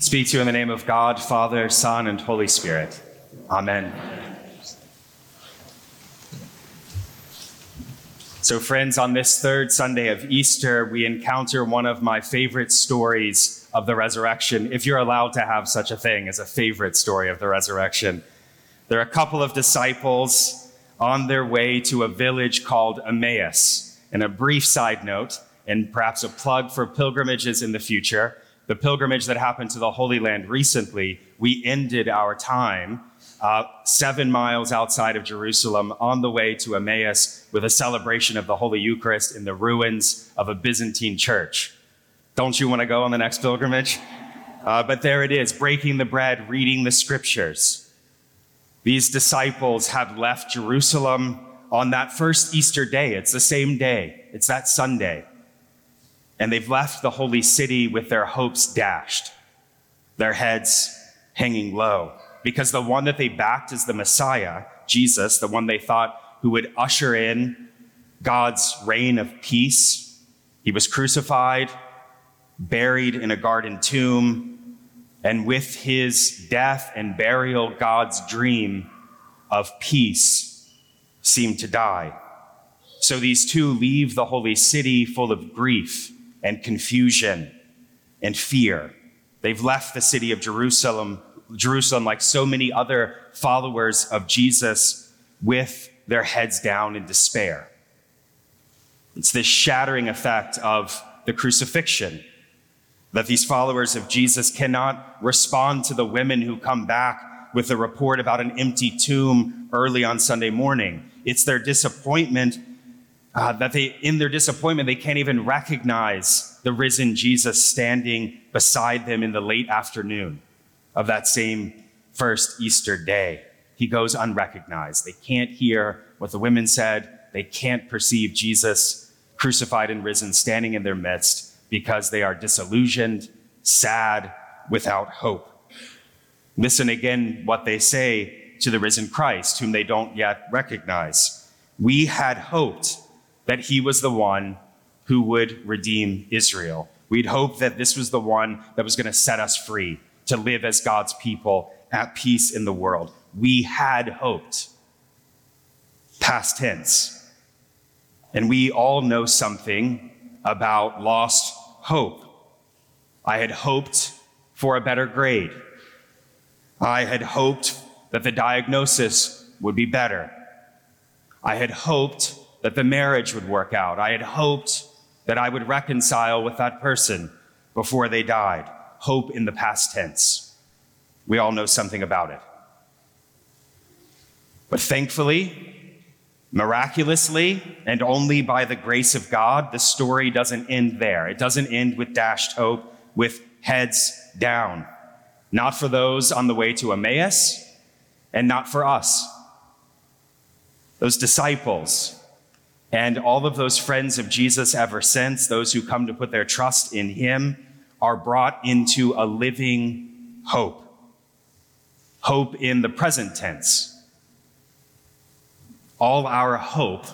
Speak to you in the name of God, Father, Son, and Holy Spirit. Amen. So, friends, on this third Sunday of Easter, we encounter one of my favorite stories of the resurrection, if you're allowed to have such a thing as a favorite story of the resurrection. There are a couple of disciples on their way to a village called Emmaus. And a brief side note, and perhaps a plug for pilgrimages in the future the pilgrimage that happened to the Holy Land recently, we ended our time uh, seven miles outside of Jerusalem on the way to Emmaus with a celebration of the Holy Eucharist in the ruins of a Byzantine church. Don't you want to go on the next pilgrimage? Uh, but there it is, breaking the bread, reading the scriptures. These disciples have left Jerusalem on that first Easter day. It's the same day, it's that Sunday and they've left the holy city with their hopes dashed, their heads hanging low, because the one that they backed is the Messiah, Jesus, the one they thought who would usher in God's reign of peace. He was crucified, buried in a garden tomb, and with his death and burial, God's dream of peace seemed to die. So these two leave the holy city full of grief and confusion and fear. They've left the city of Jerusalem, Jerusalem like so many other followers of Jesus with their heads down in despair. It's this shattering effect of the crucifixion that these followers of Jesus cannot respond to the women who come back with a report about an empty tomb early on Sunday morning. It's their disappointment uh, that they, in their disappointment, they can't even recognize the risen Jesus standing beside them in the late afternoon of that same first Easter day. He goes unrecognized. They can't hear what the women said. They can't perceive Jesus crucified and risen standing in their midst because they are disillusioned, sad, without hope. Listen again what they say to the risen Christ, whom they don't yet recognize. We had hoped that he was the one who would redeem Israel. We'd hoped that this was the one that was going to set us free to live as God's people at peace in the world. We had hoped. Past tense. And we all know something about lost hope. I had hoped for a better grade. I had hoped that the diagnosis would be better. I had hoped that the marriage would work out. I had hoped that I would reconcile with that person before they died. Hope in the past tense. We all know something about it. But thankfully, miraculously, and only by the grace of God, the story doesn't end there. It doesn't end with dashed hope, with heads down. Not for those on the way to Emmaus, and not for us. Those disciples, and all of those friends of Jesus ever since, those who come to put their trust in him, are brought into a living hope. Hope in the present tense. All our hope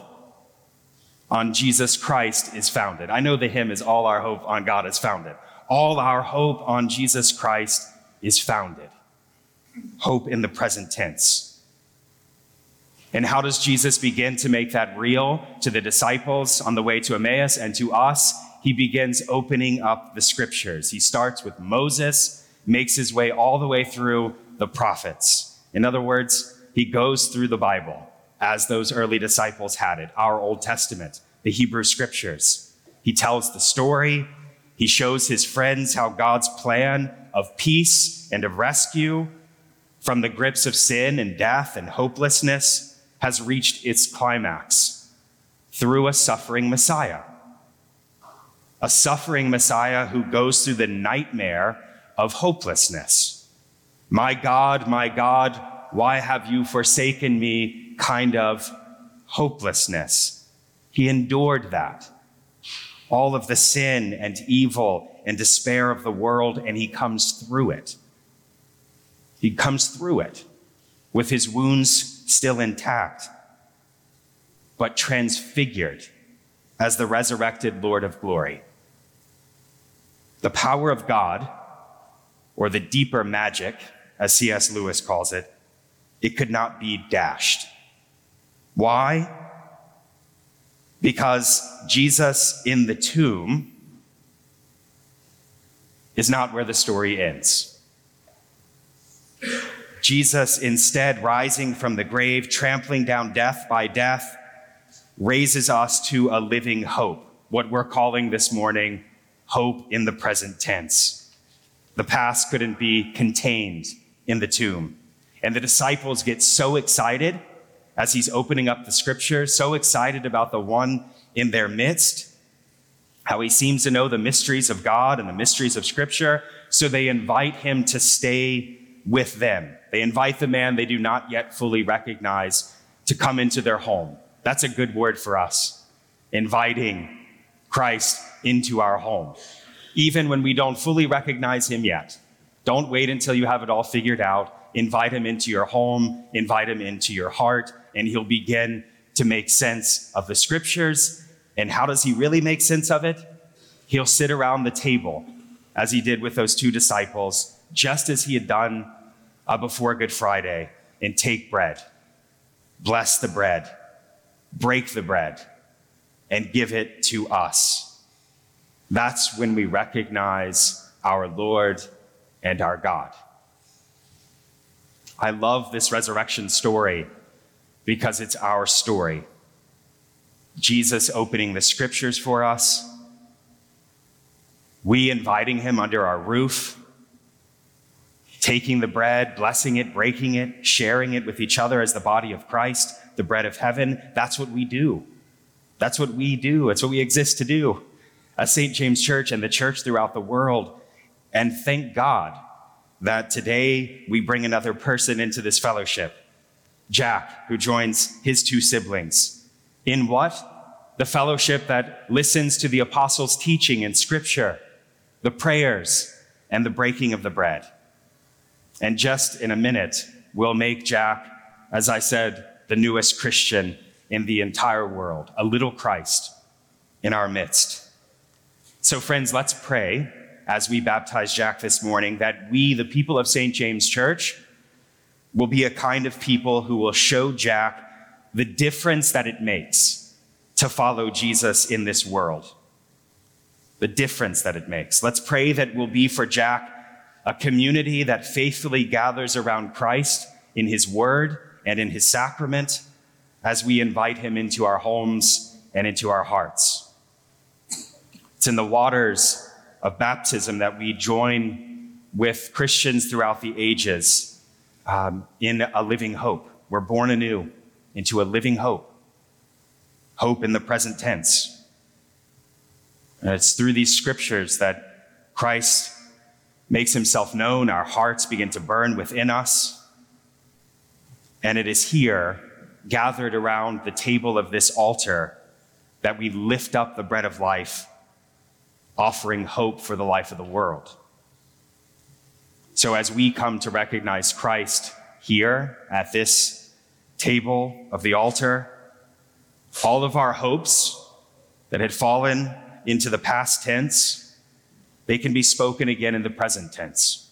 on Jesus Christ is founded. I know the hymn is All Our Hope on God is Founded. All our hope on Jesus Christ is founded. Hope in the present tense. And how does Jesus begin to make that real to the disciples on the way to Emmaus and to us? He begins opening up the scriptures. He starts with Moses, makes his way all the way through the prophets. In other words, he goes through the Bible as those early disciples had it, our Old Testament, the Hebrew scriptures. He tells the story. He shows his friends how God's plan of peace and of rescue from the grips of sin and death and hopelessness has reached its climax through a suffering Messiah. A suffering Messiah who goes through the nightmare of hopelessness. My God, my God, why have you forsaken me? kind of hopelessness. He endured that. All of the sin and evil and despair of the world, and he comes through it. He comes through it with his wounds still intact, but transfigured as the resurrected Lord of glory. The power of God, or the deeper magic, as C.S. Lewis calls it, it could not be dashed. Why? Because Jesus in the tomb is not where the story ends. Jesus, instead, rising from the grave, trampling down death by death, raises us to a living hope, what we're calling this morning hope in the present tense. The past couldn't be contained in the tomb. And the disciples get so excited as he's opening up the scripture, so excited about the one in their midst, how he seems to know the mysteries of God and the mysteries of scripture. So they invite him to stay with them. They invite the man they do not yet fully recognize to come into their home. That's a good word for us, inviting Christ into our home, even when we don't fully recognize him yet. Don't wait until you have it all figured out. Invite him into your home, invite him into your heart, and he'll begin to make sense of the scriptures. And how does he really make sense of it? He'll sit around the table as he did with those two disciples, just as he had done uh, before Good Friday, and take bread, bless the bread, break the bread, and give it to us. That's when we recognize our Lord and our God. I love this resurrection story because it's our story. Jesus opening the scriptures for us, we inviting him under our roof, taking the bread, blessing it, breaking it, sharing it with each other as the body of Christ, the bread of heaven. That's what we do. That's what we do. It's what we exist to do as St. James Church and the church throughout the world. And thank God that today we bring another person into this fellowship Jack, who joins his two siblings. In what? The fellowship that listens to the apostles' teaching in Scripture, the prayers, and the breaking of the bread. And just in a minute, we'll make Jack, as I said, the newest Christian in the entire world, a little Christ in our midst. So, friends, let's pray as we baptize Jack this morning that we, the people of St. James Church, will be a kind of people who will show Jack the difference that it makes to follow Jesus in this world. The difference that it makes. Let's pray that will be for Jack a community that faithfully gathers around Christ in his word and in his sacrament as we invite him into our homes and into our hearts. It's in the waters of baptism that we join with Christians throughout the ages um, in a living hope. We're born anew into a living hope, hope in the present tense. And it's through these scriptures that Christ makes himself known, our hearts begin to burn within us. And it is here, gathered around the table of this altar, that we lift up the bread of life offering hope for the life of the world. So, as we come to recognize Christ here at this table of the altar, all of our hopes that had fallen into the past tense, they can be spoken again in the present tense.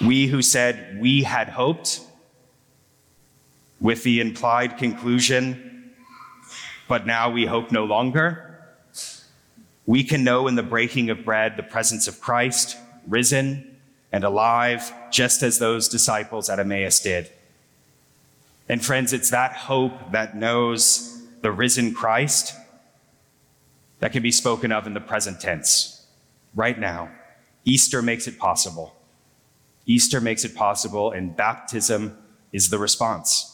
We who said we had hoped, with the implied conclusion, but now we hope no longer we can know in the breaking of bread the presence of Christ, risen and alive, just as those disciples at Emmaus did. And friends, it's that hope that knows the risen Christ that can be spoken of in the present tense, right now. Easter makes it possible. Easter makes it possible, and baptism is the response.